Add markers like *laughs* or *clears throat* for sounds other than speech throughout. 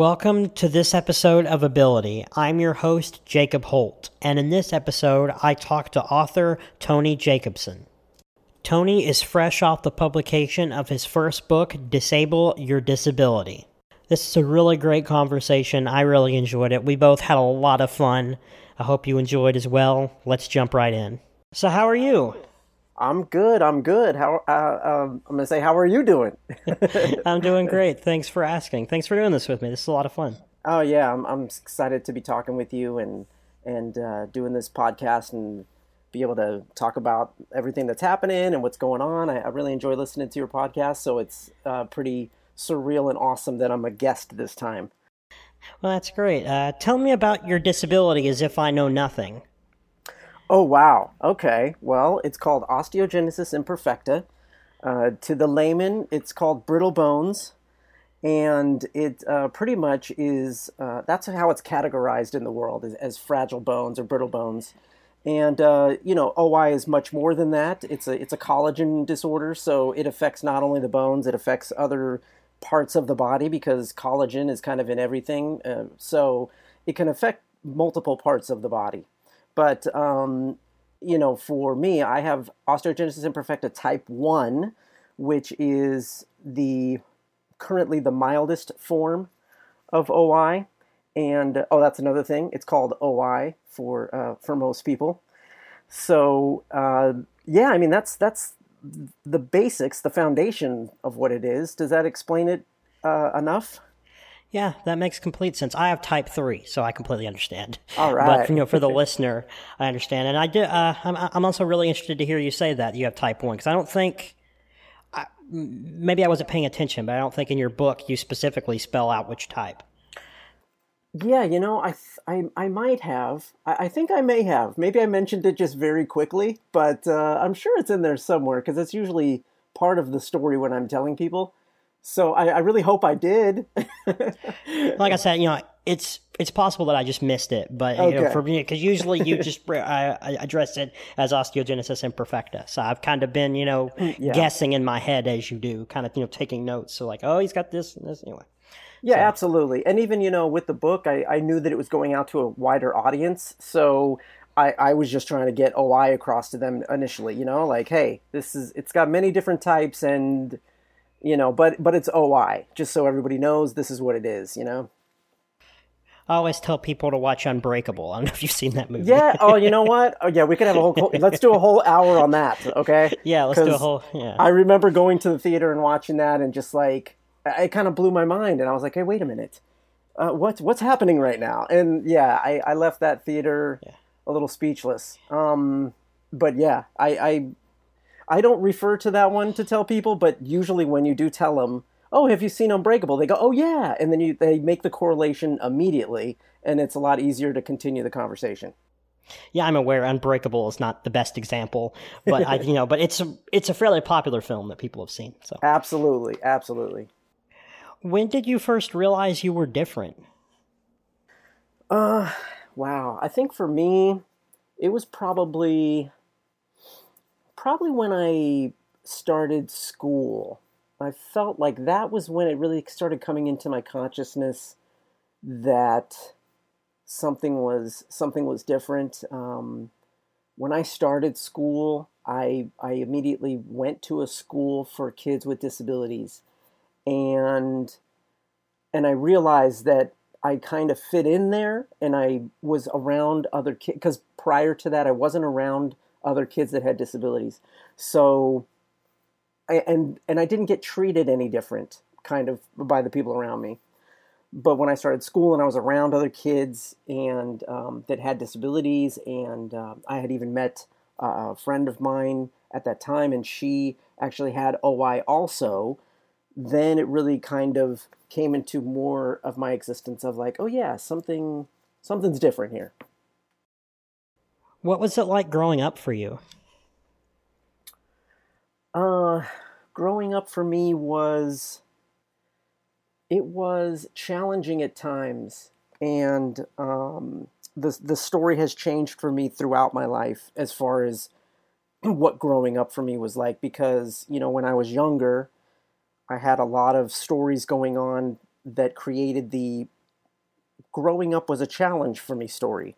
Welcome to this episode of Ability. I'm your host, Jacob Holt, and in this episode, I talk to author Tony Jacobson. Tony is fresh off the publication of his first book, Disable Your Disability. This is a really great conversation. I really enjoyed it. We both had a lot of fun. I hope you enjoyed as well. Let's jump right in. So, how are you? I'm good. I'm good. How uh, um, I'm gonna say, how are you doing? *laughs* I'm doing *laughs* great. Thanks for asking. Thanks for doing this with me. This is a lot of fun. Oh yeah, I'm, I'm excited to be talking with you and and uh, doing this podcast and be able to talk about everything that's happening and what's going on. I, I really enjoy listening to your podcast, so it's uh, pretty surreal and awesome that I'm a guest this time. Well, that's great. Uh, tell me about your disability as if I know nothing. Oh, wow. Okay. Well, it's called osteogenesis imperfecta. Uh, to the layman, it's called brittle bones. And it uh, pretty much is uh, that's how it's categorized in the world as, as fragile bones or brittle bones. And uh, you know, OI is much more than that. It's a it's a collagen disorder, so it affects not only the bones, it affects other parts of the body because collagen is kind of in everything. Uh, so it can affect multiple parts of the body. But um, you know, for me, I have osteogenesis imperfecta type one, which is the currently the mildest form of OI. And oh, that's another thing. It's called OI for uh, for most people. So uh, yeah, I mean that's that's the basics, the foundation of what it is. Does that explain it uh, enough? Yeah, that makes complete sense. I have type three, so I completely understand. All right. But you know, for the *laughs* listener, I understand, and I do. Uh, I'm, I'm also really interested to hear you say that you have type one because I don't think. I, maybe I wasn't paying attention, but I don't think in your book you specifically spell out which type. Yeah, you know, I I, I might have. I, I, think I may have. Maybe I mentioned it just very quickly, but uh, I'm sure it's in there somewhere because it's usually part of the story when I'm telling people. So I, I really hope I did. like I said, you know, it's it's possible that I just missed it, but okay. you know, for me, because usually you just *laughs* I, I, address it as osteogenesis imperfecta. So I've kind of been, you know, yeah. guessing in my head as you do, kind of you know taking notes. So like, oh, he's got this and this anyway. Yeah, so. absolutely. And even you know, with the book, I, I knew that it was going out to a wider audience, so I, I was just trying to get OI across to them initially. You know, like, hey, this is it's got many different types and you know, but but it's OI, just so everybody knows this is what it is, you know. I always tell people to watch Unbreakable. I don't know if you've seen that movie. Yeah. Oh, you know *laughs* what? Oh, yeah. We could have a whole. let's do a whole hour on that. Okay. *laughs* Yeah. Let's do a whole. Yeah. I remember going to the theater and watching that, and just like it kind of blew my mind, and I was like, "Hey, wait a minute, uh, what's what's happening right now?" And yeah, I, I left that theater yeah. a little speechless. Um, but yeah, I, I I don't refer to that one to tell people, but usually when you do tell them, "Oh, have you seen Unbreakable?" they go, "Oh yeah," and then you they make the correlation immediately, and it's a lot easier to continue the conversation. Yeah, I'm aware Unbreakable is not the best example, but I, you know, but it's a, it's a fairly popular film that people have seen. So absolutely, absolutely. When did you first realize you were different? Uh, wow. I think for me, it was probably probably when I started school. I felt like that was when it really started coming into my consciousness that something was something was different. Um, when I started school, I I immediately went to a school for kids with disabilities, and and I realized that I kind of fit in there, and I was around other kids because prior to that, I wasn't around other kids that had disabilities. So, and and I didn't get treated any different, kind of by the people around me. But when I started school and I was around other kids and um, that had disabilities, and uh, I had even met a friend of mine at that time, and she actually had OI also. Then it really kind of came into more of my existence of like, oh yeah, something something's different here. What was it like growing up for you? Uh, growing up for me was it was challenging at times, and um, the the story has changed for me throughout my life as far as *clears throat* what growing up for me was like. Because you know, when I was younger, I had a lot of stories going on that created the growing up was a challenge for me story.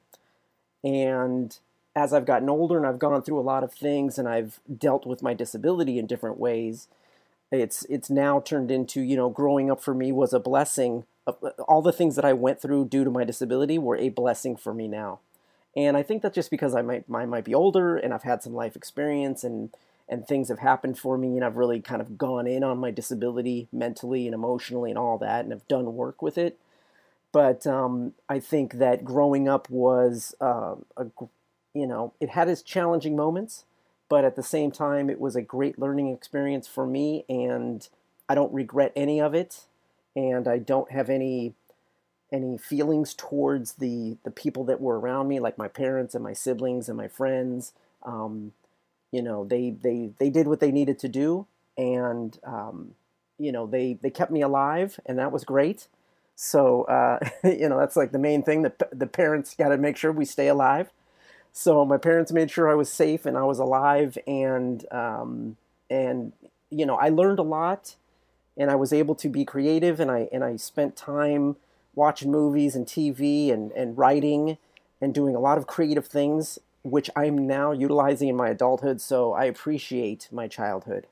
And as I've gotten older and I've gone through a lot of things and I've dealt with my disability in different ways, it's it's now turned into you know growing up for me was a blessing. All the things that I went through due to my disability were a blessing for me now, and I think that's just because I might I might be older and I've had some life experience and and things have happened for me and I've really kind of gone in on my disability mentally and emotionally and all that and I've done work with it. But um, I think that growing up was uh, a you know, it had its challenging moments, but at the same time, it was a great learning experience for me, and I don't regret any of it, and I don't have any any feelings towards the the people that were around me, like my parents and my siblings and my friends. Um, you know, they they they did what they needed to do, and um, you know, they they kept me alive, and that was great. So uh, *laughs* you know, that's like the main thing that the parents got to make sure we stay alive. So my parents made sure I was safe and I was alive, and um, and you know I learned a lot, and I was able to be creative, and I and I spent time watching movies and TV and and writing, and doing a lot of creative things, which I'm now utilizing in my adulthood. So I appreciate my childhood.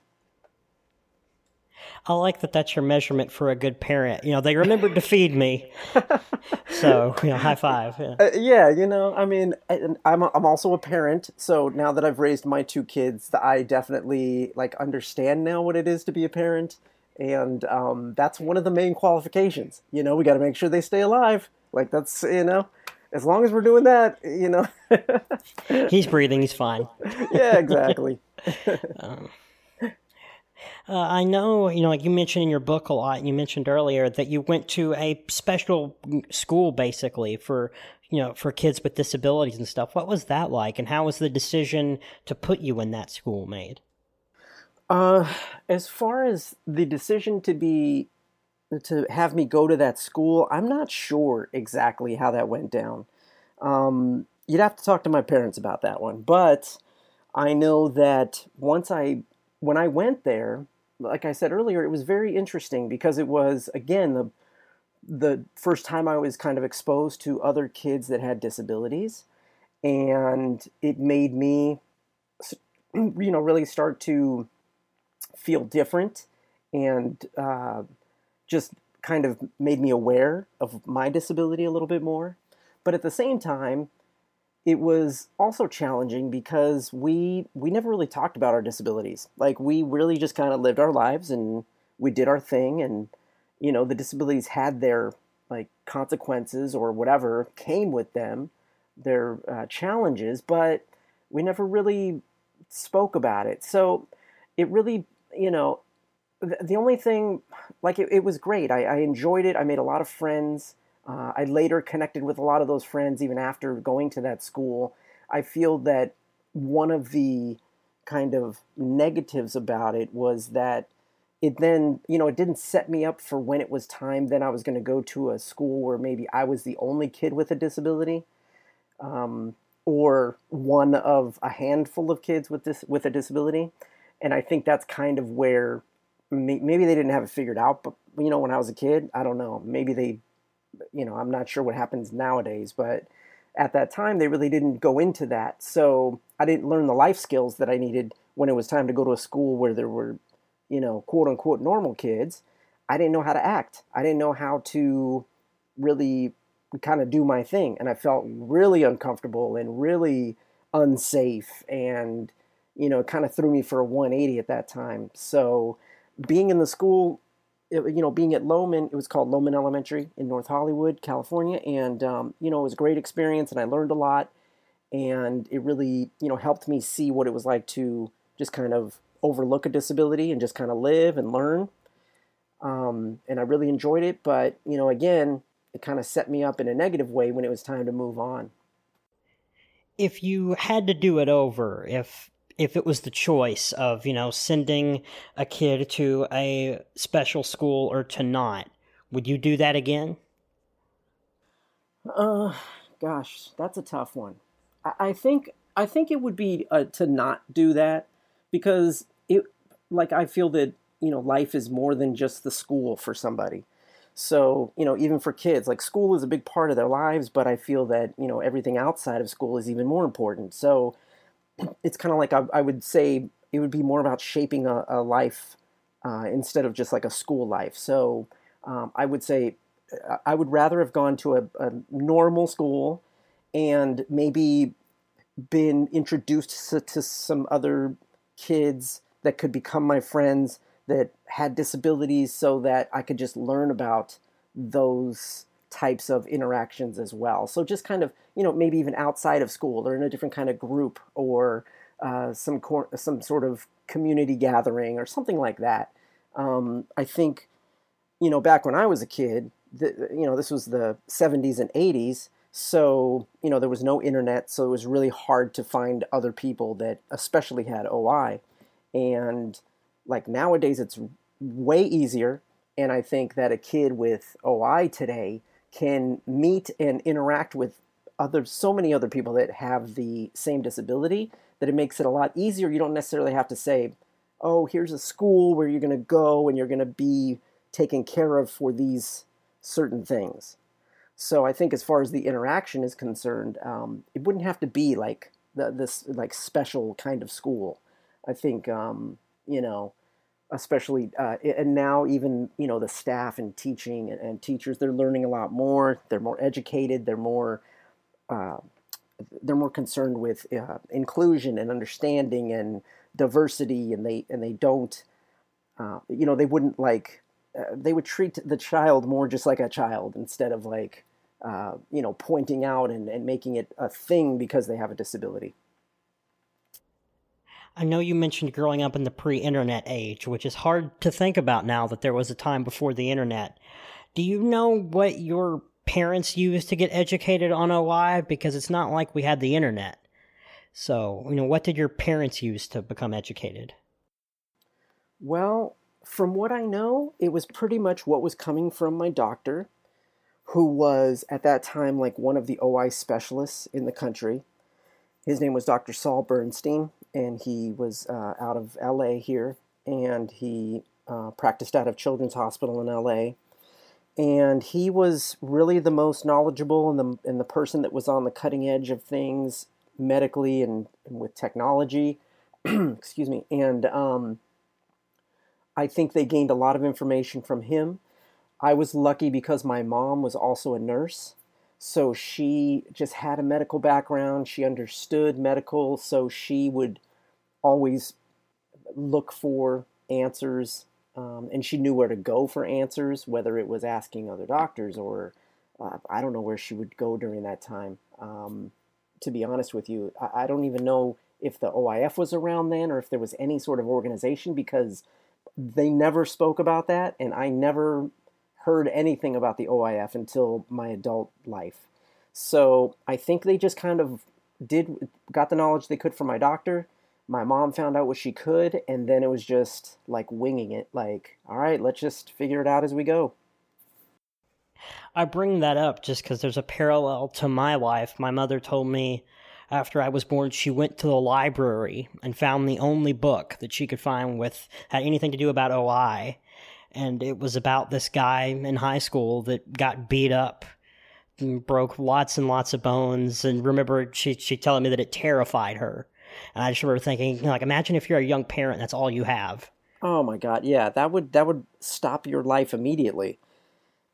I like that that's your measurement for a good parent. You know, they remembered to feed me. *laughs* so, you know, high five. Yeah. Uh, yeah, you know, I mean, I'm, a, I'm also a parent. So now that I've raised my two kids, I definitely like understand now what it is to be a parent. And um, that's one of the main qualifications. You know, we got to make sure they stay alive. Like, that's, you know, as long as we're doing that, you know. *laughs* he's breathing, he's fine. yeah, exactly. *laughs* um. Uh, I know, you know, like you mentioned in your book a lot, and you mentioned earlier that you went to a special school basically for, you know, for kids with disabilities and stuff. What was that like, and how was the decision to put you in that school made? Uh, as far as the decision to be to have me go to that school, I'm not sure exactly how that went down. Um, you'd have to talk to my parents about that one, but I know that once I when I went there, like I said earlier, it was very interesting because it was again the the first time I was kind of exposed to other kids that had disabilities, and it made me, you know, really start to feel different, and uh, just kind of made me aware of my disability a little bit more. But at the same time, it was also challenging because we we never really talked about our disabilities. Like we really just kind of lived our lives and we did our thing and you know the disabilities had their like consequences or whatever came with them, their uh, challenges, but we never really spoke about it. So it really, you know, the, the only thing like it, it was great. I, I enjoyed it. I made a lot of friends. Uh, I later connected with a lot of those friends even after going to that school. I feel that one of the kind of negatives about it was that it then, you know, it didn't set me up for when it was time. Then I was going to go to a school where maybe I was the only kid with a disability, um, or one of a handful of kids with this with a disability. And I think that's kind of where maybe they didn't have it figured out. But you know, when I was a kid, I don't know. Maybe they you know, I'm not sure what happens nowadays, but at that time they really didn't go into that. So I didn't learn the life skills that I needed when it was time to go to a school where there were, you know, quote unquote normal kids. I didn't know how to act. I didn't know how to really kind of do my thing. And I felt really uncomfortable and really unsafe and, you know, it kind of threw me for a 180 at that time. So being in the school it, you know, being at Lowman, it was called Lowman Elementary in North Hollywood, California, and um, you know, it was a great experience, and I learned a lot, and it really, you know, helped me see what it was like to just kind of overlook a disability and just kind of live and learn. Um, and I really enjoyed it, but you know, again, it kind of set me up in a negative way when it was time to move on. If you had to do it over, if if it was the choice of, you know, sending a kid to a special school or to not, would you do that again? Uh, gosh, that's a tough one. I, I think I think it would be uh, to not do that because it, like, I feel that you know, life is more than just the school for somebody. So, you know, even for kids, like school is a big part of their lives, but I feel that, you know, everything outside of school is even more important. So it's kind of like I, I, would say it would be more about shaping a, a life uh, instead of just like a school life. So um, I would say I would rather have gone to a, a normal school and maybe been introduced to, to some other kids that could become my friends that had disabilities so that I could just learn about those types of interactions as well. So just kind of, you know, maybe even outside of school or in a different kind of group or uh, some cor- some sort of community gathering or something like that. Um, I think, you know, back when I was a kid, the, you know, this was the 70s and 80s. So, you know, there was no internet, so it was really hard to find other people that especially had OI. And like nowadays, it's way easier. And I think that a kid with OI today can meet and interact with other so many other people that have the same disability that it makes it a lot easier. You don't necessarily have to say, "Oh, here's a school where you're going to go and you're going to be taken care of for these certain things." So I think as far as the interaction is concerned, um, it wouldn't have to be like the, this like special kind of school. I think um, you know, especially uh, and now even you know the staff and teaching and, and, teachers they're learning a lot more. They're more educated. They're more uh, they're more concerned with uh, inclusion and understanding and diversity, and they and they don't uh, you know they wouldn't like uh, they would treat the child more just like a child instead of like uh, you know, pointing out and, and making it a thing because they have a disability. I know you mentioned growing up in the pre internet age, which is hard to think about now that there was a time before the internet. Do you know what your parents used to get educated on OI? Because it's not like we had the internet. So, you know, what did your parents use to become educated? Well, from what I know, it was pretty much what was coming from my doctor who was at that time like one of the OI specialists in the country. His name was Dr. Saul Bernstein, and he was uh, out of LA here, and he uh, practiced out of Children's Hospital in LA. And he was really the most knowledgeable and the, and the person that was on the cutting edge of things medically and, and with technology. *clears throat* Excuse me. And um, I think they gained a lot of information from him I was lucky because my mom was also a nurse. So she just had a medical background. She understood medical. So she would always look for answers. Um, and she knew where to go for answers, whether it was asking other doctors or uh, I don't know where she would go during that time. Um, to be honest with you, I, I don't even know if the OIF was around then or if there was any sort of organization because they never spoke about that and I never heard anything about the OIF until my adult life. So I think they just kind of did got the knowledge they could from my doctor. My mom found out what she could, and then it was just like winging it. Like, all right, let's just figure it out as we go. I bring that up just because there's a parallel to my life. My mother told me after I was born, she went to the library and found the only book that she could find with had anything to do about OI and it was about this guy in high school that got beat up and broke lots and lots of bones. And remember she she telling me that it terrified her. And i just remember thinking like imagine if you're a young parent that's all you have. Oh my god. Yeah that would that would stop your life immediately.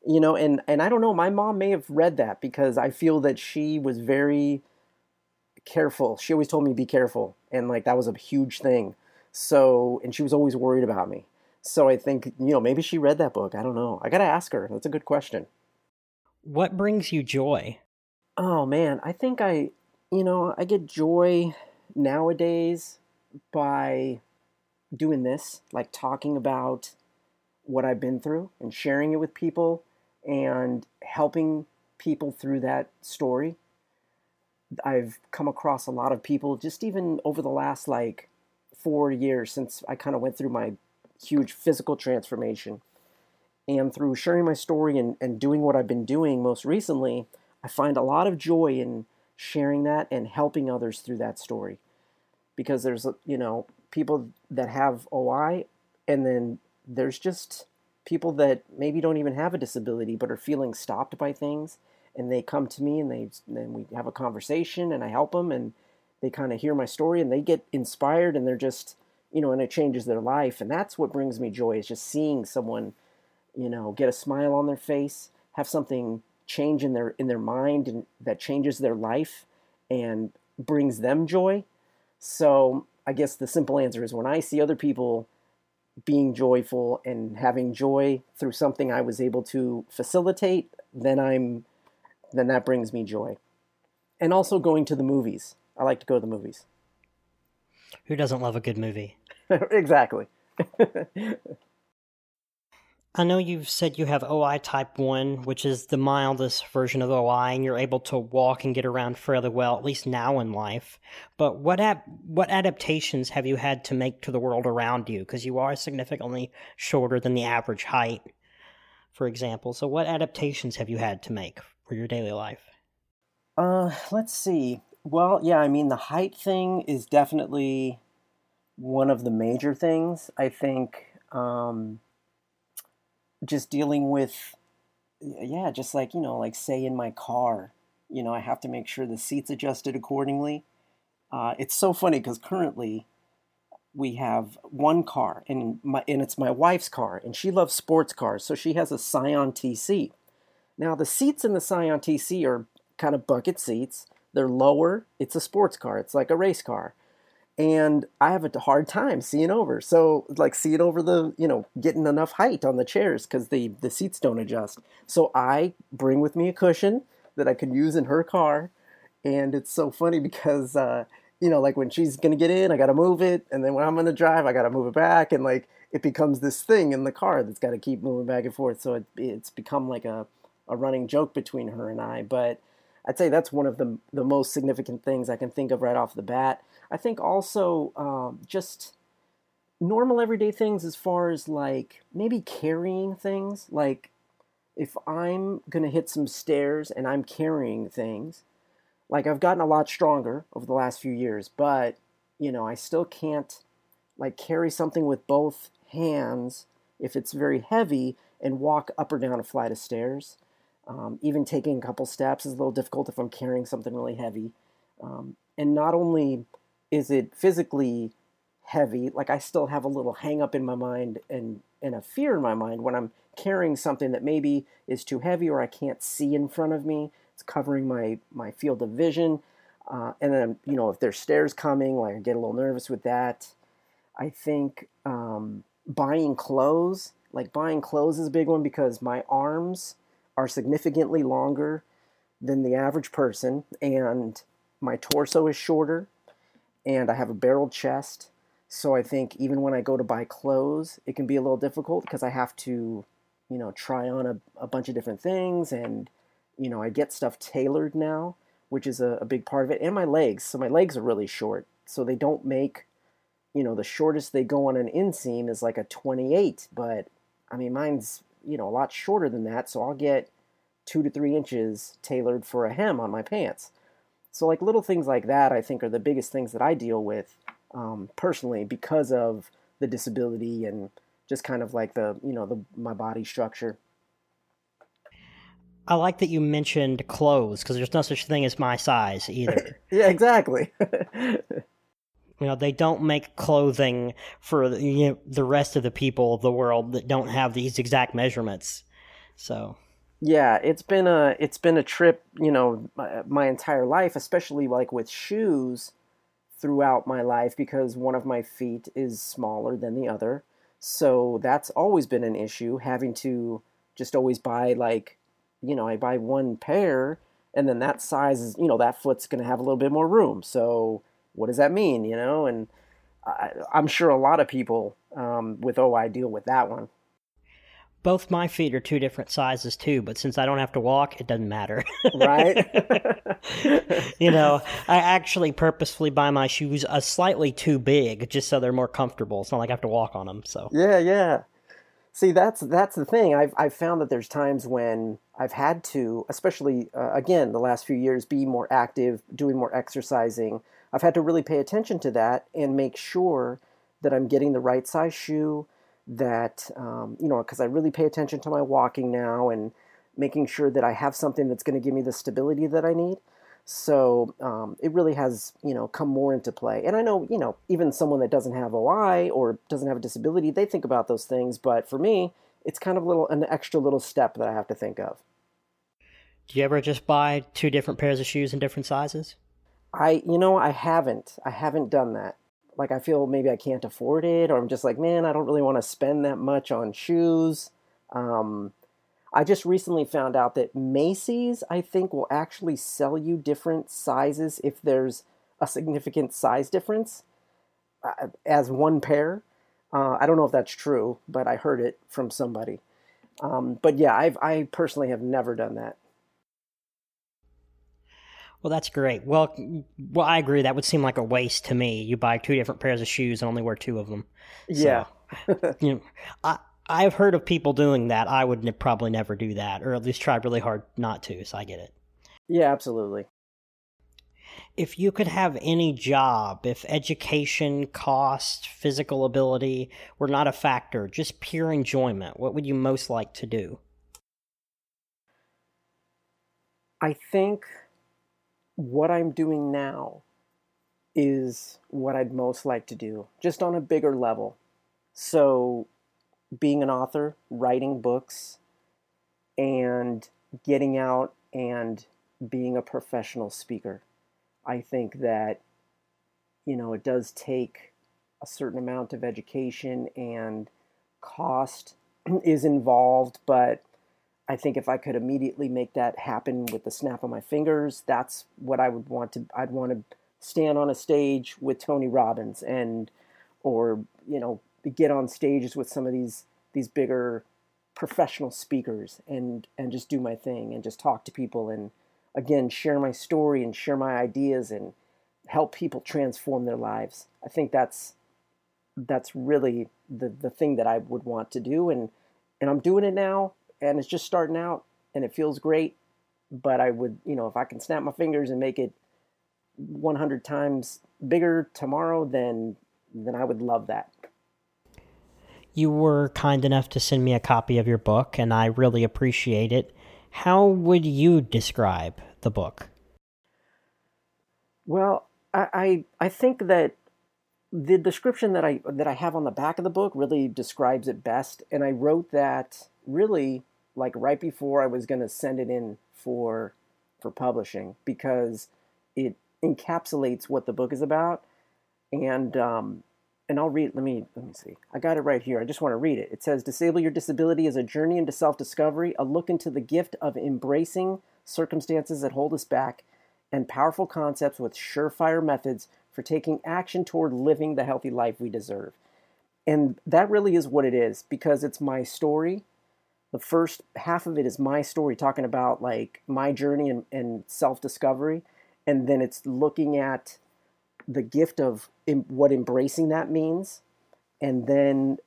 You know and and i don't know my mom may have read that because i feel that she was very careful. She always told me be careful. And like that was a huge thing. So and she was always worried about me so I think, you know, maybe she read that book. I don't know. I got to ask her. That's a good question. What brings you joy? Oh, man. I think I, you know, I get joy nowadays by doing this, like talking about what I've been through and sharing it with people and helping people through that story. I've come across a lot of people just even over the last like four years since I kind of went through my huge physical transformation. And through sharing my story and, and doing what I've been doing most recently, I find a lot of joy in sharing that and helping others through that story. Because there's, you know, people that have OI, and then there's just people that maybe don't even have a disability but are feeling stopped by things and they come to me and they then we have a conversation and I help them and they kind of hear my story and they get inspired and they're just you know and it changes their life. And that's what brings me joy is just seeing someone you know get a smile on their face have something change in their in their mind and that changes their life and brings them joy. So i guess the simple answer is when i see other people being joyful and having joy through something i was able to facilitate then i'm then that brings me joy. And also going to the movies. I like to go to the movies who doesn't love a good movie *laughs* exactly *laughs* I know you've said you have OI type 1, which is the mildest version of OI, and you're able to walk and get around fairly well, at least now in life. But what ap- what adaptations have you had to make to the world around you? Because you are significantly shorter than the average height, for example. So, what adaptations have you had to make for your daily life? Uh, let's see. Well, yeah, I mean, the height thing is definitely one of the major things. I think. Um, just dealing with yeah just like you know like say in my car you know i have to make sure the seats adjusted accordingly uh, it's so funny because currently we have one car and my and it's my wife's car and she loves sports cars so she has a scion tc now the seats in the scion tc are kind of bucket seats they're lower it's a sports car it's like a race car and I have a hard time seeing over. So like seeing over the, you know, getting enough height on the chairs because the the seats don't adjust. So I bring with me a cushion that I can use in her car, and it's so funny because uh, you know, like when she's gonna get in, I gotta move it, and then when I'm gonna drive, I gotta move it back, and like it becomes this thing in the car that's got to keep moving back and forth. So it, it's become like a a running joke between her and I, but. I'd say that's one of the the most significant things I can think of right off the bat. I think also um, just normal everyday things as far as like maybe carrying things. Like if I'm gonna hit some stairs and I'm carrying things, like I've gotten a lot stronger over the last few years, but you know I still can't like carry something with both hands if it's very heavy and walk up or down a flight of stairs. Um, even taking a couple steps is a little difficult if I'm carrying something really heavy. Um, and not only is it physically heavy? Like I still have a little hang up in my mind and, and a fear in my mind when I'm carrying something that maybe is too heavy or I can't see in front of me. It's covering my, my field of vision. Uh, and then, you know, if there's stairs coming, like I get a little nervous with that. I think um, buying clothes, like buying clothes is a big one because my arms are significantly longer than the average person and my torso is shorter and I have a barrel chest. So I think even when I go to buy clothes, it can be a little difficult because I have to, you know, try on a, a bunch of different things and, you know, I get stuff tailored now, which is a, a big part of it. And my legs. So my legs are really short. So they don't make, you know, the shortest they go on an inseam is like a 28. But I mean, mine's, you know, a lot shorter than that. So I'll get two to three inches tailored for a hem on my pants. So like little things like that, I think are the biggest things that I deal with um, personally because of the disability and just kind of like the you know the my body structure. I like that you mentioned clothes because there's no such thing as my size either. *laughs* yeah, exactly. *laughs* you know, they don't make clothing for the, you know, the rest of the people of the world that don't have these exact measurements. So yeah, it's been a it's been a trip, you know, my, my, entire life, especially like with shoes throughout my life because one of my feet is smaller than the other. So that's always been an issue having to just always buy like, you know, I buy one pair and then that size is, you know, that foot's going to have a little bit more room. So what does that mean, you know? And I, am sure a lot of people um, with OI deal with that one both my feet are two different sizes too, but since I don't have to walk, it doesn't matter. right? *laughs* you know, I actually purposefully buy my shoes a slightly too big just so they're more comfortable. It's not like I have to walk on them. So yeah, yeah. See, that's that's the thing. I've I've found that there's times when I've had to, especially uh, again the last few years, be more active, doing more exercising. I've had to really pay attention to that and make sure that I'm getting the right size shoe that um, you know because I really pay attention to my walking now and making sure that I have something that's going to give me the stability that I need. So um, it really has, you know, come more into play. And I know, you know, even someone that doesn't have OI or doesn't have a disability, they think about those things. But for me, it's kind of a little an extra little step that I have to think of. Do you ever just buy two different pairs of shoes in different sizes? I, you know, I haven't. I haven't done that. Like I feel maybe I can't afford it, or I'm just like, man, I don't really want to spend that much on shoes. Um, I just recently found out that Macy's, I think, will actually sell you different sizes if there's a significant size difference uh, as one pair. Uh, I don't know if that's true, but I heard it from somebody. Um, but yeah, I've, I personally have never done that. Well, that's great. Well, well, I agree. That would seem like a waste to me. You buy two different pairs of shoes and only wear two of them. Yeah. So, *laughs* you know, I I've heard of people doing that. I would ne- probably never do that, or at least try really hard not to. So I get it. Yeah, absolutely. If you could have any job, if education, cost, physical ability were not a factor, just pure enjoyment, what would you most like to do? I think what I'm doing now is what I'd most like to do, just on a bigger level. So, being an author, writing books, and getting out and being a professional speaker. I think that, you know, it does take a certain amount of education and cost *clears throat* is involved, but I think if I could immediately make that happen with the snap of my fingers, that's what I would want to. I'd want to stand on a stage with Tony Robbins and, or you know, get on stages with some of these these bigger professional speakers and and just do my thing and just talk to people and again share my story and share my ideas and help people transform their lives. I think that's that's really the the thing that I would want to do and and I'm doing it now and it's just starting out and it feels great. But I would, you know, if I can snap my fingers and make it 100 times bigger tomorrow, then then I would love that. You were kind enough to send me a copy of your book, and I really appreciate it. How would you describe the book? Well, I, I, I think that the description that I that I have on the back of the book really describes it best, and I wrote that really like right before I was going to send it in for for publishing because it encapsulates what the book is about, and um, and I'll read. Let me let me see. I got it right here. I just want to read it. It says, "Disable your disability is a journey into self-discovery, a look into the gift of embracing circumstances that hold us back, and powerful concepts with surefire methods for taking action toward living the healthy life we deserve." And that really is what it is because it's my story. The first half of it is my story, talking about like my journey and, and self-discovery, and then it's looking at the gift of what embracing that means and then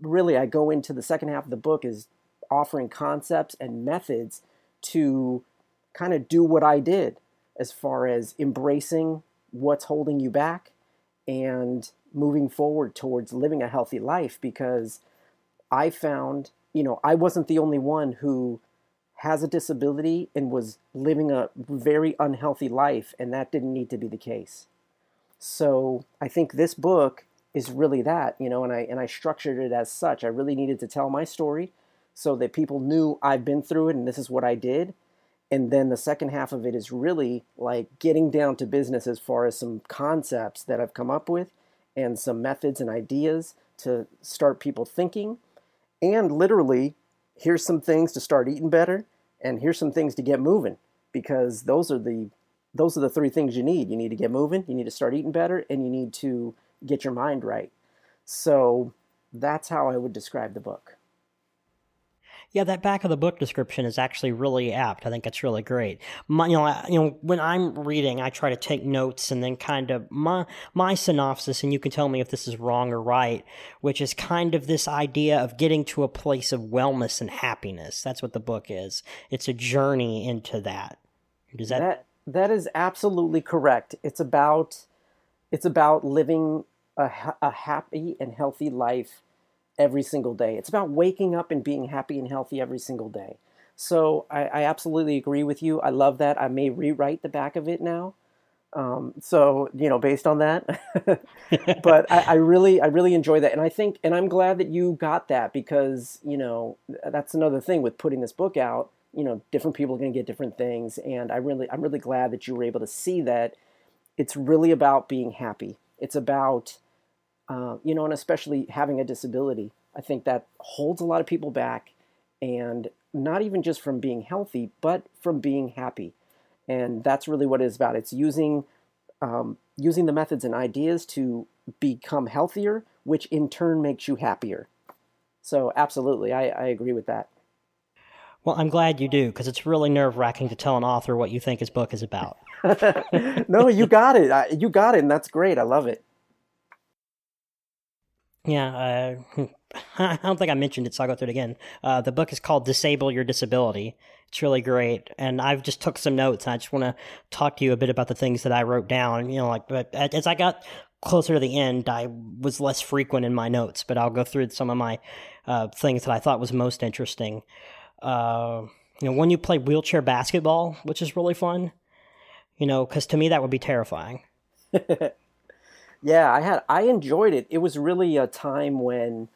really i go into the second half of the book is offering concepts and methods to kind of do what i did as far as embracing what's holding you back and moving forward towards living a healthy life because i found you know i wasn't the only one who has a disability and was living a very unhealthy life and that didn't need to be the case so I think this book is really that, you know, and I and I structured it as such. I really needed to tell my story so that people knew I've been through it and this is what I did. And then the second half of it is really like getting down to business as far as some concepts that I've come up with and some methods and ideas to start people thinking. And literally, here's some things to start eating better and here's some things to get moving because those are the those are the three things you need. You need to get moving, you need to start eating better, and you need to get your mind right. So that's how I would describe the book. Yeah, that back of the book description is actually really apt. I think it's really great. My, you know, I, you know, when I'm reading, I try to take notes and then kind of my my synopsis, and you can tell me if this is wrong or right, which is kind of this idea of getting to a place of wellness and happiness. That's what the book is. It's a journey into that. Does that, that that is absolutely correct. It's about it's about living a, a happy and healthy life every single day. It's about waking up and being happy and healthy every single day. So I, I absolutely agree with you. I love that. I may rewrite the back of it now. Um, so you know, based on that, *laughs* but I, I, really, I really enjoy that, and I think, and I'm glad that you got that because you know that's another thing with putting this book out. You know, different people are going to get different things, and I really, I'm really glad that you were able to see that it's really about being happy. It's about, uh, you know, and especially having a disability. I think that holds a lot of people back, and not even just from being healthy, but from being happy. And that's really what it is about. It's using um, using the methods and ideas to become healthier, which in turn makes you happier. So, absolutely, I, I agree with that. Well, I'm glad you do because it's really nerve wracking to tell an author what you think his book is about. *laughs* no, you got it. I, you got it, and that's great. I love it. Yeah, uh, *laughs* I don't think I mentioned it, so I'll go through it again. Uh, the book is called "Disable Your Disability." It's really great, and I've just took some notes. I just want to talk to you a bit about the things that I wrote down. You know, like but as I got closer to the end, I was less frequent in my notes, but I'll go through some of my uh, things that I thought was most interesting. Uh, you know, when you play wheelchair basketball, which is really fun. You know, because to me that would be terrifying. *laughs* yeah, I had I enjoyed it. It was really a time when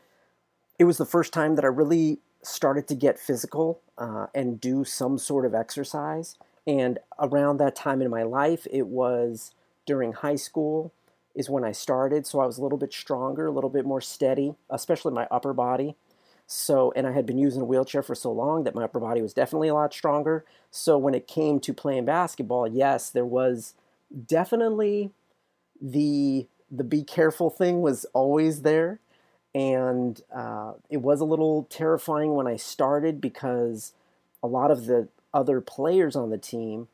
it was the first time that I really started to get physical uh, and do some sort of exercise. And around that time in my life, it was during high school is when I started. So I was a little bit stronger, a little bit more steady, especially my upper body. So, and I had been using a wheelchair for so long that my upper body was definitely a lot stronger. So when it came to playing basketball, yes, there was definitely the the be careful thing was always there and uh, it was a little terrifying when I started because a lot of the other players on the team,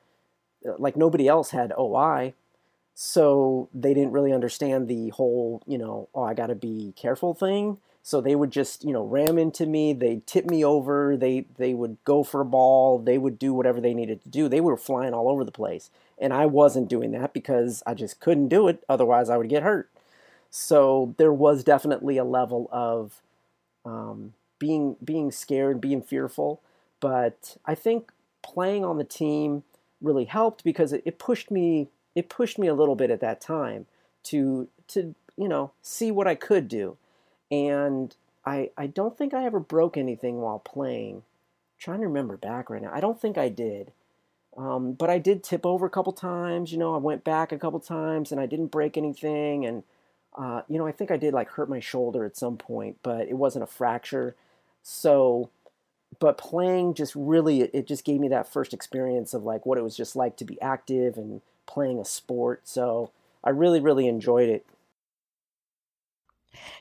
uh, like nobody else had OI, so they didn't really understand the whole, you know, oh, I got to be careful thing. So they would just, you know, ram into me. They tip me over. They they would go for a ball. They would do whatever they needed to do. They were flying all over the place, and I wasn't doing that because I just couldn't do it. Otherwise, I would get hurt. So there was definitely a level of um, being being scared, being fearful. But I think playing on the team really helped because it, it pushed me it pushed me a little bit at that time to to you know see what I could do, and I I don't think I ever broke anything while playing. I'm trying to remember back right now, I don't think I did. Um, but I did tip over a couple times. You know, I went back a couple times and I didn't break anything. And uh, you know, I think I did like hurt my shoulder at some point, but it wasn't a fracture. So, but playing just really, it just gave me that first experience of like what it was just like to be active and playing a sport. So I really, really enjoyed it.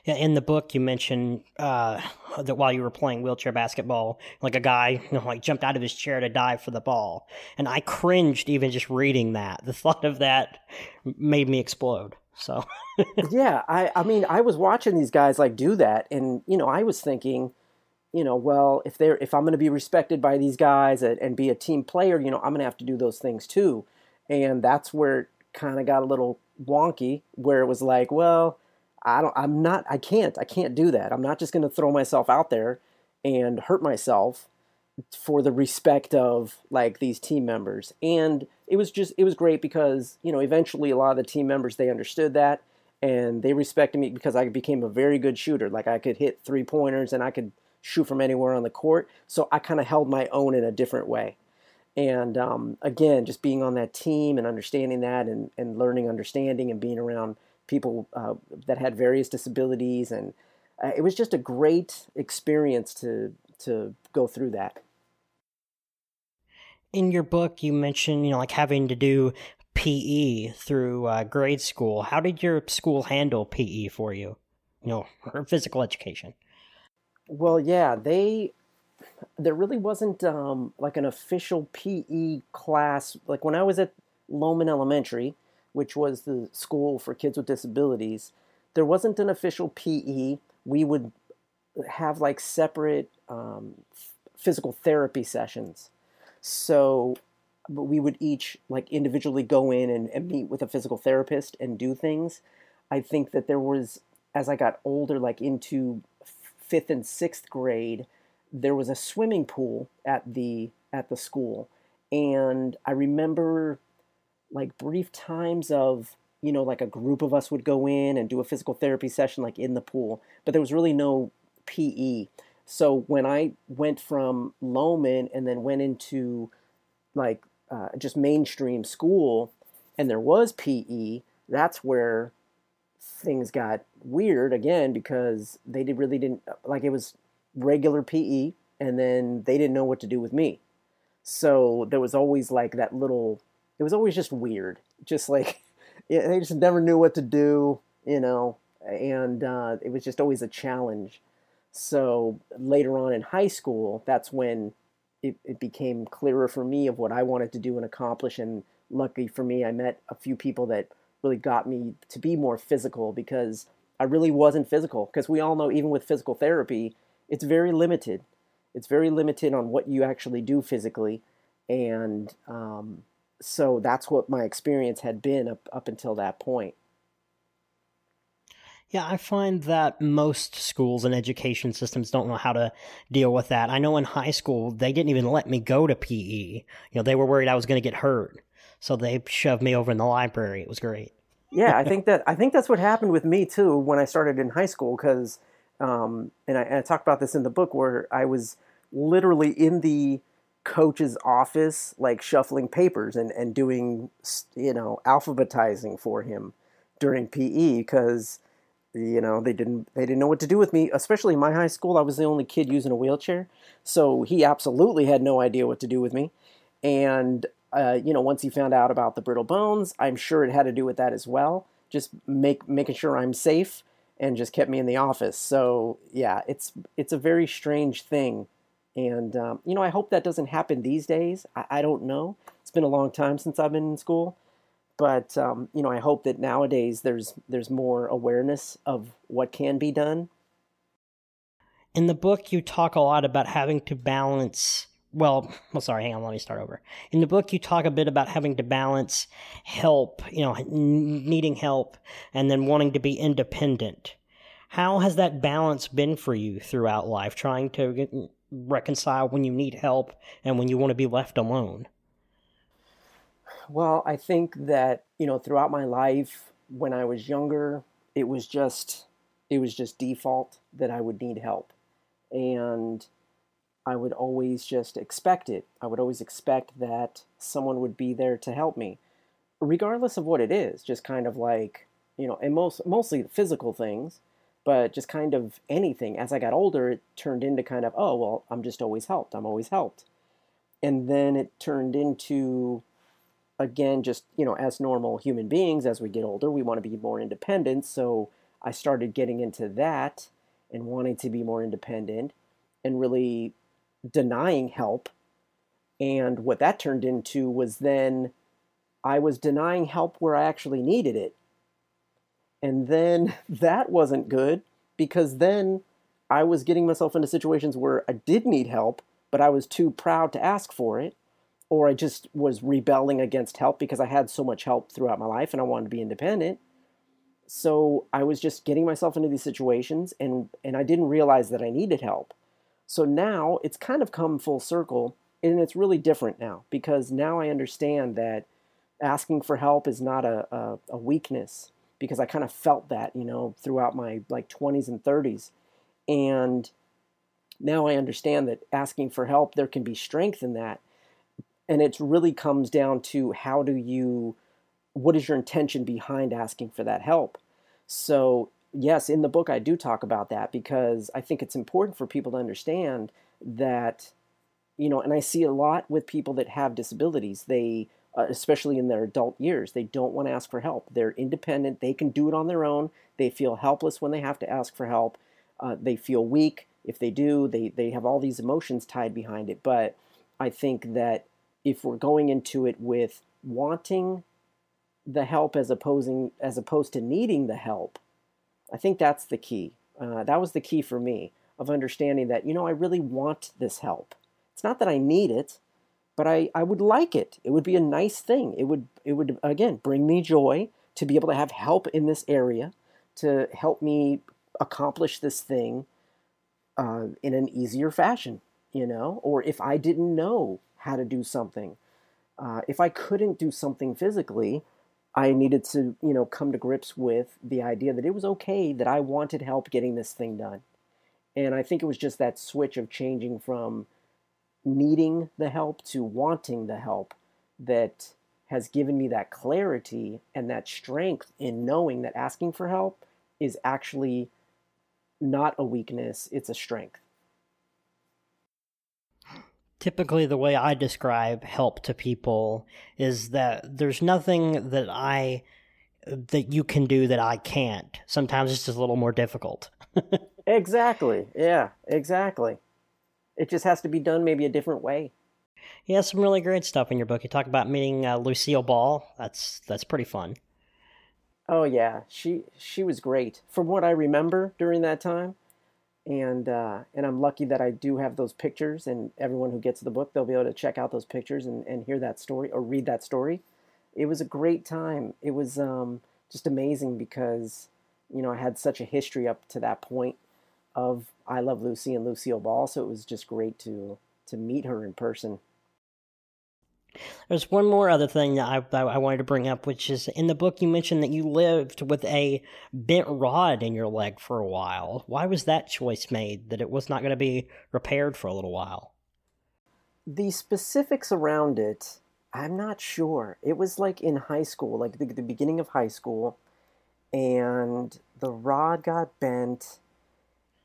Yeah, in the book you mentioned uh, that while you were playing wheelchair basketball, like a guy, you know, like jumped out of his chair to dive for the ball, and I cringed even just reading that. The thought of that made me explode. So *laughs* yeah, I I mean I was watching these guys like do that, and you know I was thinking, you know, well if they're if I'm going to be respected by these guys and, and be a team player, you know I'm going to have to do those things too, and that's where it kind of got a little wonky, where it was like, well, I don't, I'm not, I can't, I can't do that. I'm not just going to throw myself out there and hurt myself for the respect of like these team members. And it was just it was great because you know eventually a lot of the team members they understood that and they respected me because I became a very good shooter. Like I could hit three pointers and I could shoot from anywhere on the court. So I kind of held my own in a different way. And um, again just being on that team and understanding that and, and learning understanding and being around people uh, that had various disabilities and uh, it was just a great experience to to go through that in your book you mentioned you know like having to do PE through uh, grade school. How did your school handle PE for you? You know, or physical education. Well, yeah, they there really wasn't um, like an official PE class. Like when I was at Lowman Elementary, which was the school for kids with disabilities, there wasn't an official PE. We would have like separate um, physical therapy sessions so we would each like individually go in and, and meet with a physical therapist and do things. I think that there was, as I got older, like into fifth and sixth grade, there was a swimming pool at the at the school, and I remember like brief times of you know like a group of us would go in and do a physical therapy session like in the pool, but there was really no PE. So when I went from Lowman and then went into like uh, just mainstream school, and there was PE, that's where things got weird again because they did really didn't like it was regular PE, and then they didn't know what to do with me. So there was always like that little. It was always just weird, just like *laughs* yeah, they just never knew what to do, you know, and uh, it was just always a challenge. So later on in high school, that's when it, it became clearer for me of what I wanted to do and accomplish. And lucky for me, I met a few people that really got me to be more physical because I really wasn't physical. Because we all know, even with physical therapy, it's very limited. It's very limited on what you actually do physically. And um, so that's what my experience had been up, up until that point. Yeah, I find that most schools and education systems don't know how to deal with that. I know in high school, they didn't even let me go to PE. You know, they were worried I was going to get hurt. So they shoved me over in the library. It was great. yeah, I think that I think that's what happened with me too when I started in high school because um, and, I, and I talk about this in the book where I was literally in the coach's office like shuffling papers and, and doing you know alphabetizing for him during PE because you know they didn't they didn't know what to do with me especially in my high school. I was the only kid using a wheelchair so he absolutely had no idea what to do with me. And uh, you know once he found out about the brittle bones I'm sure it had to do with that as well. Just make making sure I'm safe and just kept me in the office. So yeah it's it's a very strange thing and um, you know I hope that doesn't happen these days I, I don't know it's been a long time since I've been in school but um, you know I hope that nowadays there's there's more awareness of what can be done. In the book, you talk a lot about having to balance. Well, well, sorry, hang on, let me start over. In the book, you talk a bit about having to balance help, you know, needing help, and then wanting to be independent. How has that balance been for you throughout life, trying to reconcile when you need help and when you want to be left alone? Well, I think that, you know, throughout my life when I was younger, it was just it was just default that I would need help. And I would always just expect it. I would always expect that someone would be there to help me, regardless of what it is. Just kind of like, you know, and most mostly physical things, but just kind of anything. As I got older, it turned into kind of, oh, well, I'm just always helped. I'm always helped. And then it turned into again, just, you know, as normal human beings, as we get older, we want to be more independent. So I started getting into that and wanting to be more independent and really denying help. And what that turned into was then I was denying help where I actually needed it. And then *laughs* that wasn't good because then I was getting myself into situations where I did need help, but I was too proud to ask for it or I just was rebelling against help because I had so much help throughout my life and I wanted to be independent. So I was just getting myself into these situations and and I didn't realize that I needed help. So now it's kind of come full circle and it's really different now because now I understand that asking for help is not a, a, a weakness because I kind of felt that, you know, throughout my like 20s and 30s. And now I understand that asking for help, there can be strength in that. And it really comes down to how do you what is your intention behind asking for that help? So yes in the book i do talk about that because i think it's important for people to understand that you know and i see a lot with people that have disabilities. They uh, especially in their adult years they don't want to ask for help. They're independent they can do it on their own. They feel helpless when they have to ask for help. Uh, they feel weak. If they do they, they have all these emotions tied behind it. But i think that if we're going into it with wanting the help as opposing as opposed to needing the help, I think that's the key. Uh, that was the key for me of understanding that you know I really want this help. It's not that I need it, but I, I would like it. It would be a nice thing. It would it would again bring me joy to be able to have help in this area to help me accomplish this thing uh, in an easier fashion, you know, or if I didn't know how to do something, uh, if I couldn't do something physically, I needed to, you know, come to grips with the idea that it was okay that I wanted help getting this thing done. And I think it was just that switch of changing from needing the help to wanting the help that has given me that clarity and that strength in knowing that asking for help is actually not a weakness, it's a strength. Typically, the way I describe help to people is that there's nothing that I that you can do that I can't. Sometimes it's just a little more difficult. *laughs* exactly. Yeah, exactly. It just has to be done maybe a different way. Yeah, some really great stuff in your book. You talk about meeting uh, Lucille Ball. That's that's pretty fun. Oh yeah, she she was great from what I remember during that time, and uh, and I'm lucky that I do have those pictures. And everyone who gets the book, they'll be able to check out those pictures and, and hear that story or read that story. It was a great time. It was um, just amazing because you know I had such a history up to that point of I Love Lucy and Lucille Ball, so it was just great to to meet her in person. There's one more other thing that I, I wanted to bring up, which is in the book you mentioned that you lived with a bent rod in your leg for a while. Why was that choice made that it was not going to be repaired for a little while? The specifics around it, I'm not sure. It was like in high school, like the, the beginning of high school, and the rod got bent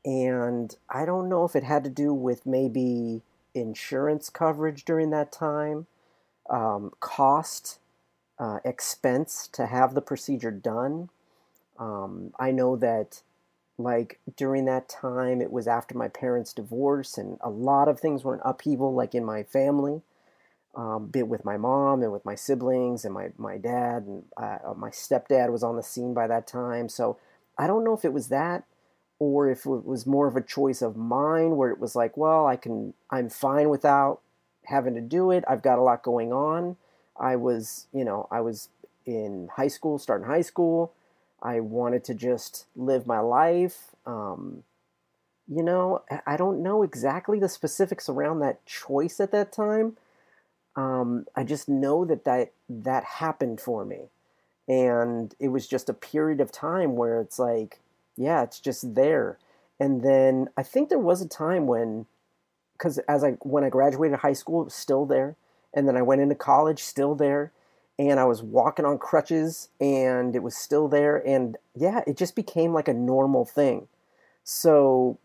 and I don't know if it had to do with maybe insurance coverage during that time, um, cost, uh, expense to have the procedure done. Um, I know that, like, during that time, it was after my parents' divorce, and a lot of things were in upheaval, like in my family, um, bit with my mom and with my siblings and my, my dad, and uh, my stepdad was on the scene by that time. So I don't know if it was that or if it was more of a choice of mine where it was like, well, I can, I'm fine without having to do it. I've got a lot going on. I was, you know, I was in high school, starting high school. I wanted to just live my life. Um, you know, I don't know exactly the specifics around that choice at that time. Um, I just know that, that that happened for me. And it was just a period of time where it's like, yeah, it's just there. And then I think there was a time when, because as I when I graduated high school, it was still there, and then I went into college, still there, and I was walking on crutches, and it was still there, and yeah, it just became like a normal thing. So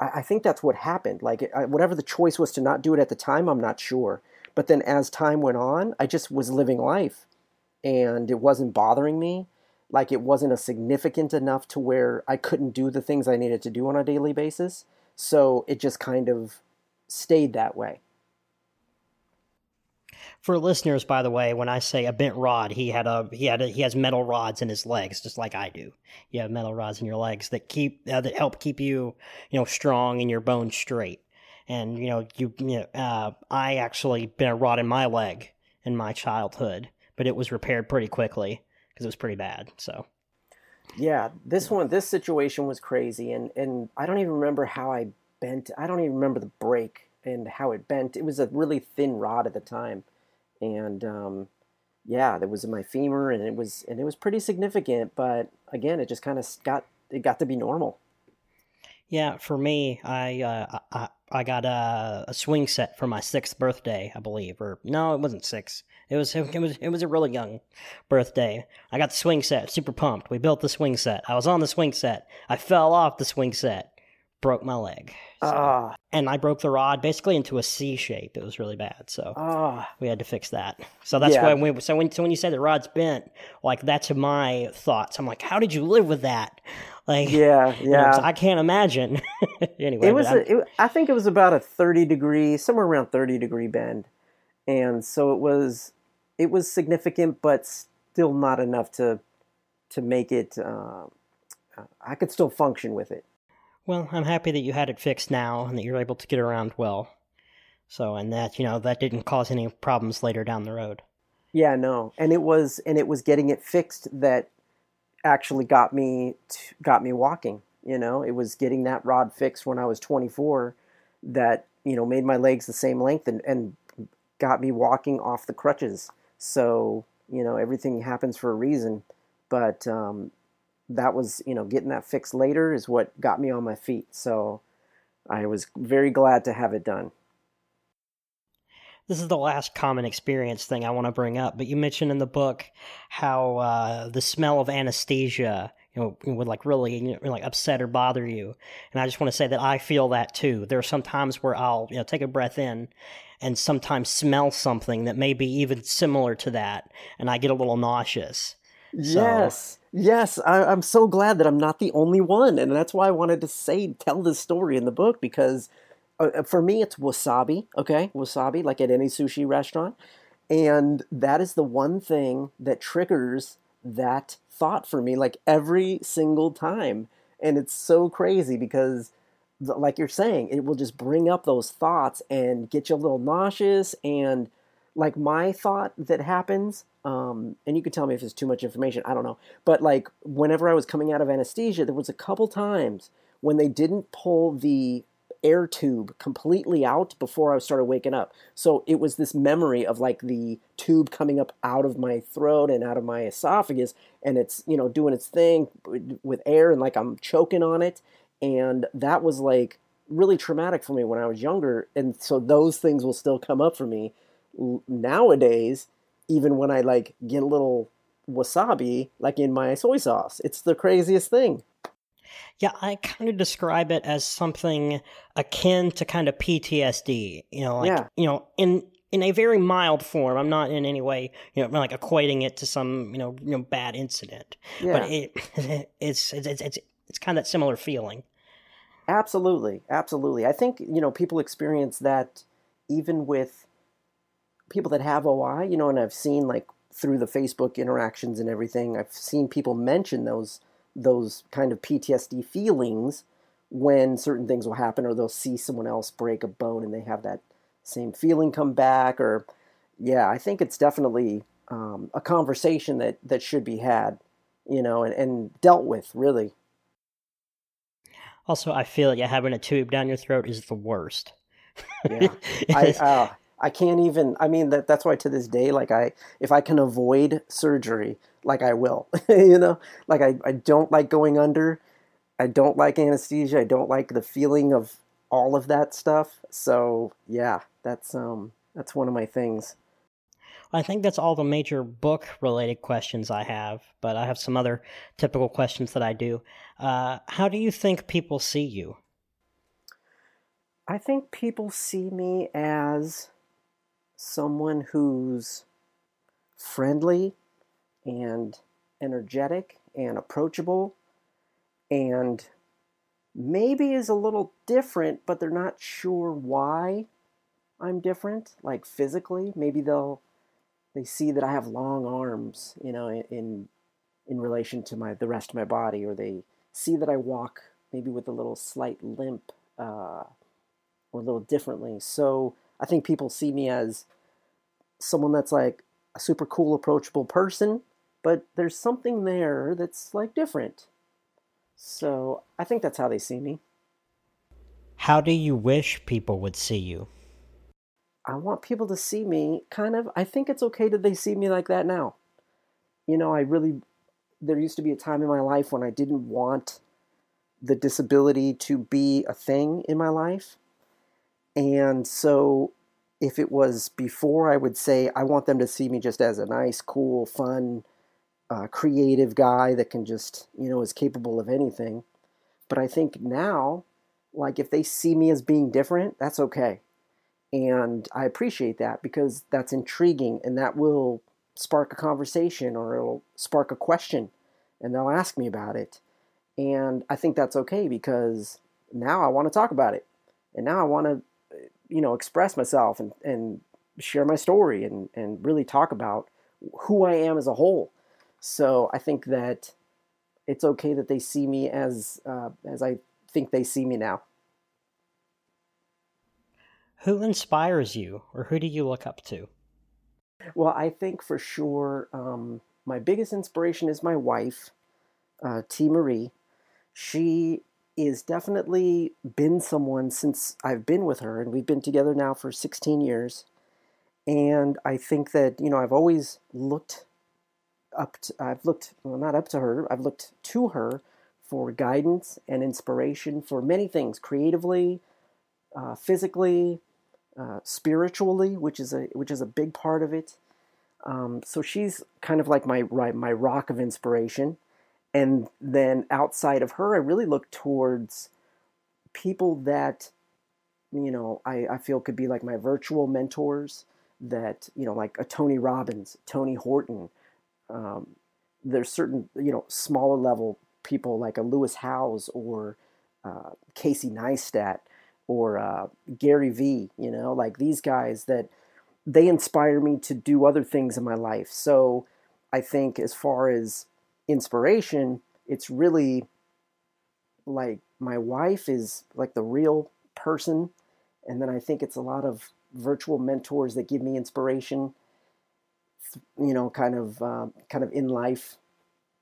I, think that's what happened. Like whatever the choice was to not do it at the time, I'm not sure. But then as time went on, I just was living life, and it wasn't bothering me like it wasn't a significant enough to where I couldn't do the things I needed to do on a daily basis. So it just kind of stayed that way. For listeners, by the way, when I say a bent rod, he had a he had a, he has metal rods in his legs, just like I do. You have metal rods in your legs that keep uh, that help keep you you know strong and your bones straight. And you know you, you know, uh, I actually been a rod in my leg in my childhood, but it was repaired pretty quickly because it was pretty bad. So, yeah, this one, this situation was crazy, and and I don't even remember how I bent. I don't even remember the break and how it bent. It was a really thin rod at the time, and um, yeah, that was in my femur, and it was and it was pretty significant. But again, it just kind of got it got to be normal. Yeah, for me, I uh, I, I got a, a swing set for my sixth birthday, I believe, or no, it wasn't six. It was it was it was a really young birthday. I got the swing set, super pumped. We built the swing set. I was on the swing set. I fell off the swing set, broke my leg. So, ah. And I broke the rod basically into a C shape. It was really bad. So ah. we had to fix that. So that's yeah. why we so when so when you say the rod's bent, like that's my thoughts. I'm like, how did you live with that? Like yeah, yeah. You know, I can't imagine. *laughs* anyway, it was. A, it, I think it was about a 30 degree, somewhere around 30 degree bend, and so it was it was significant, but still not enough to to make it. Uh, I could still function with it. Well, I'm happy that you had it fixed now and that you're able to get around well. So, and that you know that didn't cause any problems later down the road. Yeah, no, and it was and it was getting it fixed that actually got me got me walking. You know, it was getting that rod fixed when I was 24 that, you know, made my legs the same length and, and got me walking off the crutches. So, you know, everything happens for a reason. But um, that was, you know, getting that fixed later is what got me on my feet. So I was very glad to have it done this is the last common experience thing I want to bring up, but you mentioned in the book how uh, the smell of anesthesia, you know, would like really you know, like upset or bother you. And I just want to say that I feel that too. There are some times where I'll you know take a breath in and sometimes smell something that may be even similar to that, and I get a little nauseous. So. Yes. Yes, I, am so glad that I'm not the only one, and that's why I wanted to say tell this story in the book because uh, uh, for me, it's wasabi. Okay, wasabi, like at any sushi restaurant, and that is the one thing that triggers that thought for me, like every single time. And it's so crazy because, like you're saying, it will just bring up those thoughts and get you a little nauseous. And like my thought that happens, um, and you can tell me if it's too much information. I don't know, but like whenever I was coming out of anesthesia, there was a couple times when they didn't pull the air tube completely out before I started waking up. So it was this memory of like the tube coming up out of my throat and out of my esophagus, and it's, you know, doing its thing with air and like I'm choking on it. And that was like really traumatic for me when I was younger. And so those things will still come up for me nowadays, even when I like get a little wasabi like in my soy sauce. It's the craziest thing. Yeah, I kind of describe it as something akin to kind of PTSD. You know, like yeah. you know, in in a very mild form. I'm not in any way, you know, like equating it to some you know, you know bad incident. Yeah. But it, *laughs* it's, it's it's it's it's kind of that similar feeling. Absolutely, absolutely. I think you know people experience that even with people that have OI. You know, and I've seen like through the Facebook interactions and everything. I've seen people mention those those kind of PTSD feelings when certain things will happen, or they'll see someone else break a bone and they have that same feeling come back. Or, yeah, I think it's definitely um, a conversation that, that should be had, you know, and, and dealt with, really. Also, I feel like having a tube down your throat is the worst. yeah, I, *laughs* uh, I can't even. I mean, that that's why to this day, like I, if I can avoid surgery, like I will. *laughs* you know, like I, I don't like going under. I don't like anesthesia. I don't like the feeling of all of that stuff. So yeah, that's um that's one of my things. I think that's all the major book related questions I have, but I have some other typical questions that I do. Uh, how do you think people see you? I think people see me as someone who's friendly and energetic and approachable and maybe is a little different, but they're not sure why I'm different, like physically. Maybe they'll they see that I have long arms, you know, in in relation to my the rest of my body, or they see that I walk maybe with a little slight limp uh, or a little differently. So I think people see me as someone that's like a super cool, approachable person, but there's something there that's like different. So I think that's how they see me. How do you wish people would see you? I want people to see me kind of, I think it's okay that they see me like that now. You know, I really, there used to be a time in my life when I didn't want the disability to be a thing in my life. And so if it was before, I would say I want them to see me just as a nice, cool, fun, uh, creative guy that can just, you know, is capable of anything. But I think now, like if they see me as being different, that's okay. And I appreciate that because that's intriguing and that will spark a conversation or it'll spark a question and they'll ask me about it. And I think that's okay because now I want to talk about it. And now I want to, you know, express myself and, and share my story and, and really talk about who I am as a whole so I think that it's okay that they see me as uh, as I think they see me now. Who inspires you, or who do you look up to? Well, I think for sure um, my biggest inspiration is my wife, uh, T. Marie. She is definitely been someone since I've been with her, and we've been together now for 16 years. And I think that, you know, I've always looked up to, I've looked, well, not up to her, I've looked to her for guidance and inspiration for many things creatively, uh, physically, uh, spiritually, which is a which is a big part of it. Um, so she's kind of like my my rock of inspiration, and then outside of her, I really look towards people that you know I, I feel could be like my virtual mentors. That you know, like a Tony Robbins, Tony Horton. Um, there's certain you know smaller level people like a Lewis Howes or uh, Casey Neistat or uh, Gary Vee. You know, like these guys that they inspire me to do other things in my life. So I think as far as inspiration, it's really like my wife is like the real person. And then I think it's a lot of virtual mentors that give me inspiration, you know, kind of, uh, kind of in life.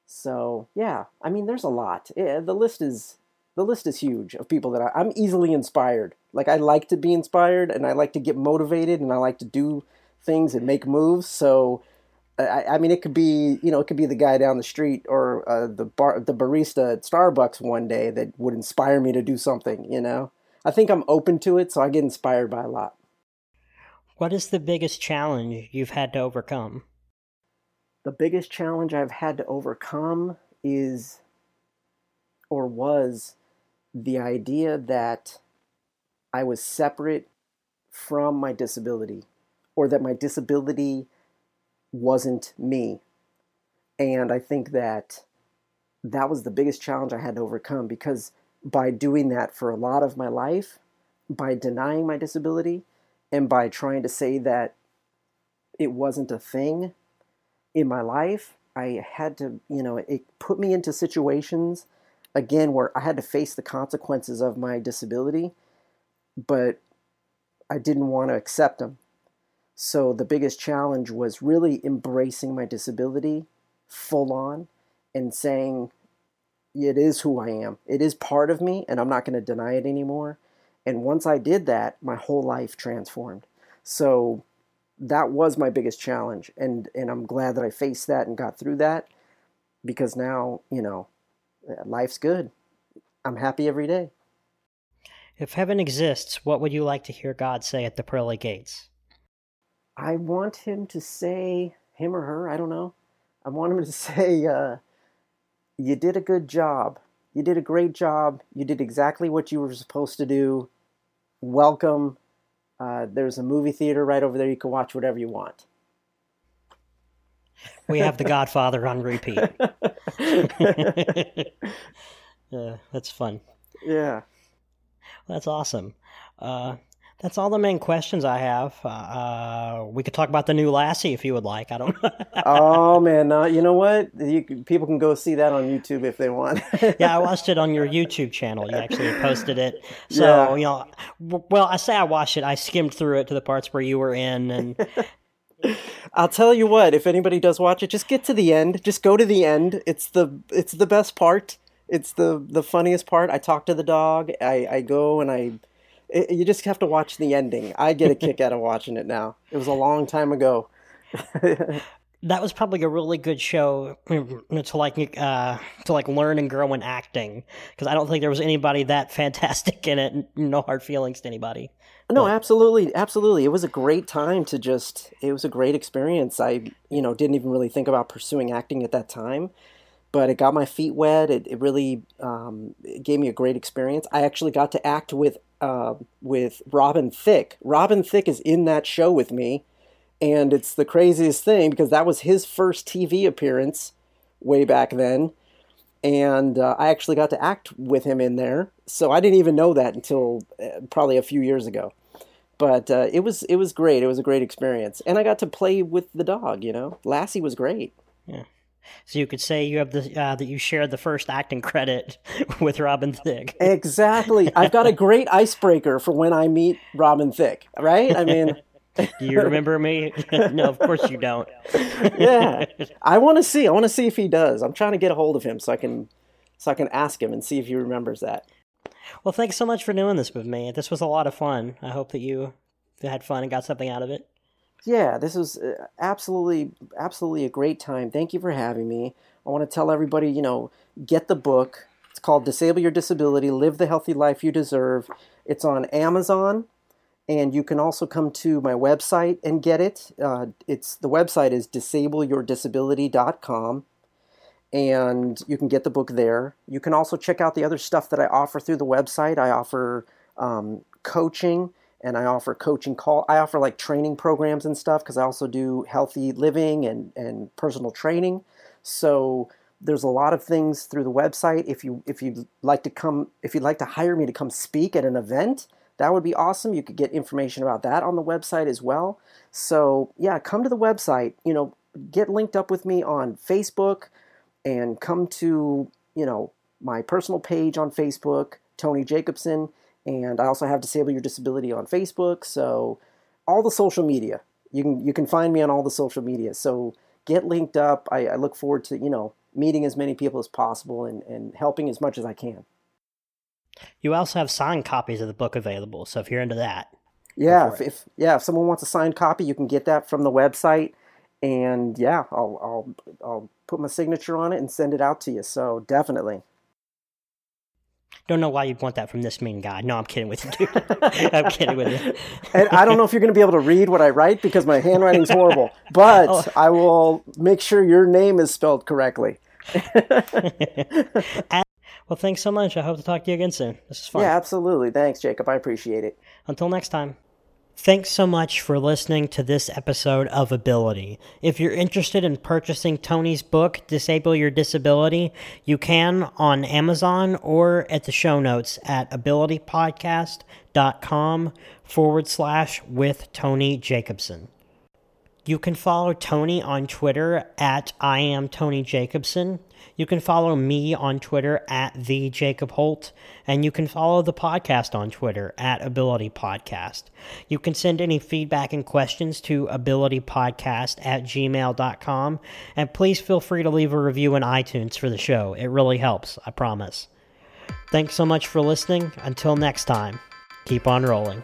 So yeah, I mean, there's a lot. Yeah, the list is the list is huge of people that I, I'm easily inspired. Like I like to be inspired, and I like to get motivated, and I like to do things and make moves. So, I, I mean, it could be you know it could be the guy down the street or uh, the bar the barista at Starbucks one day that would inspire me to do something. You know, I think I'm open to it, so I get inspired by a lot. What is the biggest challenge you've had to overcome? The biggest challenge I've had to overcome is or was the idea that I was separate from my disability or that my disability wasn't me. And I think that that was the biggest challenge I had to overcome because by doing that for a lot of my life, by denying my disability, and by trying to say that it wasn't a thing in my life, I had to, you know, it put me into situations again where I had to face the consequences of my disability, but I didn't want to accept them. So the biggest challenge was really embracing my disability full on and saying, it is who I am. It is part of me, and I'm not going to deny it anymore. And once I did that, my whole life transformed. So that was my biggest challenge, and and I'm glad that I faced that and got through that, because now you know life's good. I'm happy every day. If heaven exists, what would you like to hear God say at the pearly gates? I want him to say, him or her, I don't know. I want him to *laughs* say, uh, You did a good job. You did a great job. You did exactly what you were supposed to do. Welcome. Uh, there's a movie theater right over there. You can watch whatever you want. We have The Godfather on repeat. *laughs* *laughs* yeah, that's fun. Yeah. That's awesome. Uh, that's all the main questions I have. Uh, uh we could talk about the new Lassie if you would like. I don't. know. *laughs* oh man, no, you know what? You, people can go see that on YouTube if they want. *laughs* yeah, I watched it on your YouTube channel. You actually posted it. So yeah. you know, well, I say I watched it. I skimmed through it to the parts where you were in, and I'll tell you what, if anybody does watch it, just get to the end. Just go to the end. It's the it's the best part. It's the the funniest part. I talk to the dog. I I go and I it, you just have to watch the ending. I get a kick *laughs* out of watching it now. It was a long time ago. *laughs* that was probably a really good show to like uh, to like learn and grow in acting because I don't think there was anybody that *laughs* fantastic in it. No hard feelings to anybody. No, but. absolutely, absolutely. It was a great time to just. It was a great experience. I, you know, didn't even really think about pursuing acting at that time, but it got my feet wet. It, it really um, it gave me a great experience. I actually got to act with uh, with Robin Thicke. Robin Thicke is in that show with me, and it's the craziest thing because that was his first TV appearance way back then and uh, I actually got to act with him in there. So I didn't even know that until uh, probably a few years ago. But uh, it was it was great. It was a great experience, and I got to play with the dog. You know, Lassie was great. Yeah. So you could say you have the uh, that you shared the first acting credit *laughs* with Robin Thicke. exactly. I've got a great icebreaker for when I meet Robin Thicke. Right? I mean. *laughs* Do you remember me? *laughs* *laughs* no, of course you don't. *laughs* yeah, I want to see. I want to see if he does. I'm trying to get a hold of him so I can, so I can ask him and see if he remembers that. Well, thanks so much for doing this with me. This was a lot of fun. I hope that you had fun and got something out of it. Yeah, this was uh, absolutely, absolutely a great time. Thank you for having me. I want to tell everybody, you know, get the book. It's called Disable Your Disability Live the Healthy Life You Deserve. It's on Amazon, and you can also come to my website and get it. Uh, it's The website is disableyourdisability.com, and you can get the book there. You can also check out the other stuff that I offer through the website. I offer um, coaching and I offer coaching call. I offer like training programs and stuff because I also do healthy living and and personal training. So there's a lot of things through the website. If you if you'd like to come, if you'd like to hire me to come speak at an event, that would be awesome. You could get information about that on the website as well. So yeah, come to the website. You know, get linked up with me on Facebook, and come to you know my personal page on Facebook, Tony Jacobson and I also have Disable Your Disability on Facebook. So all the social media, you can you can find me on all the social media. So get linked up. I, I look forward to you know meeting as many people as possible and, and helping as much as I can. You also have signed copies of the book available, so if you're into that, yeah, if, if, yeah, if someone wants a signed copy, you can get that from the website, and yeah, I'll I'll I'll put my signature on it and send it out to you. So definitely. Don't know why you'd want that from this mean guy. No, I'm kidding with you, dude. *laughs* I'm kidding with you. and I don't know if you're going to be able to read what I write because my handwriting's horrible, *laughs* but oh. I will make sure your name is spelled correctly. *laughs* well, thanks so much. I hope to talk to you again soon. This is fun. Yeah, absolutely. Thanks, Jacob. I appreciate it. Until next time. Thanks so much for listening to this episode of Ability. If you're interested in purchasing Tony's book, Disable Your Disability, you can on Amazon or at the show notes at abilitypodcast.com forward slash with Tony Jacobson. You can follow Tony on Twitter at I am Tony Jacobson. You can follow me on Twitter at the Jacob Holt, and you can follow the podcast on Twitter at Ability Podcast. You can send any feedback and questions to abilitypodcast at gmail.com, and please feel free to leave a review in iTunes for the show. It really helps, I promise. Thanks so much for listening. Until next time, keep on rolling.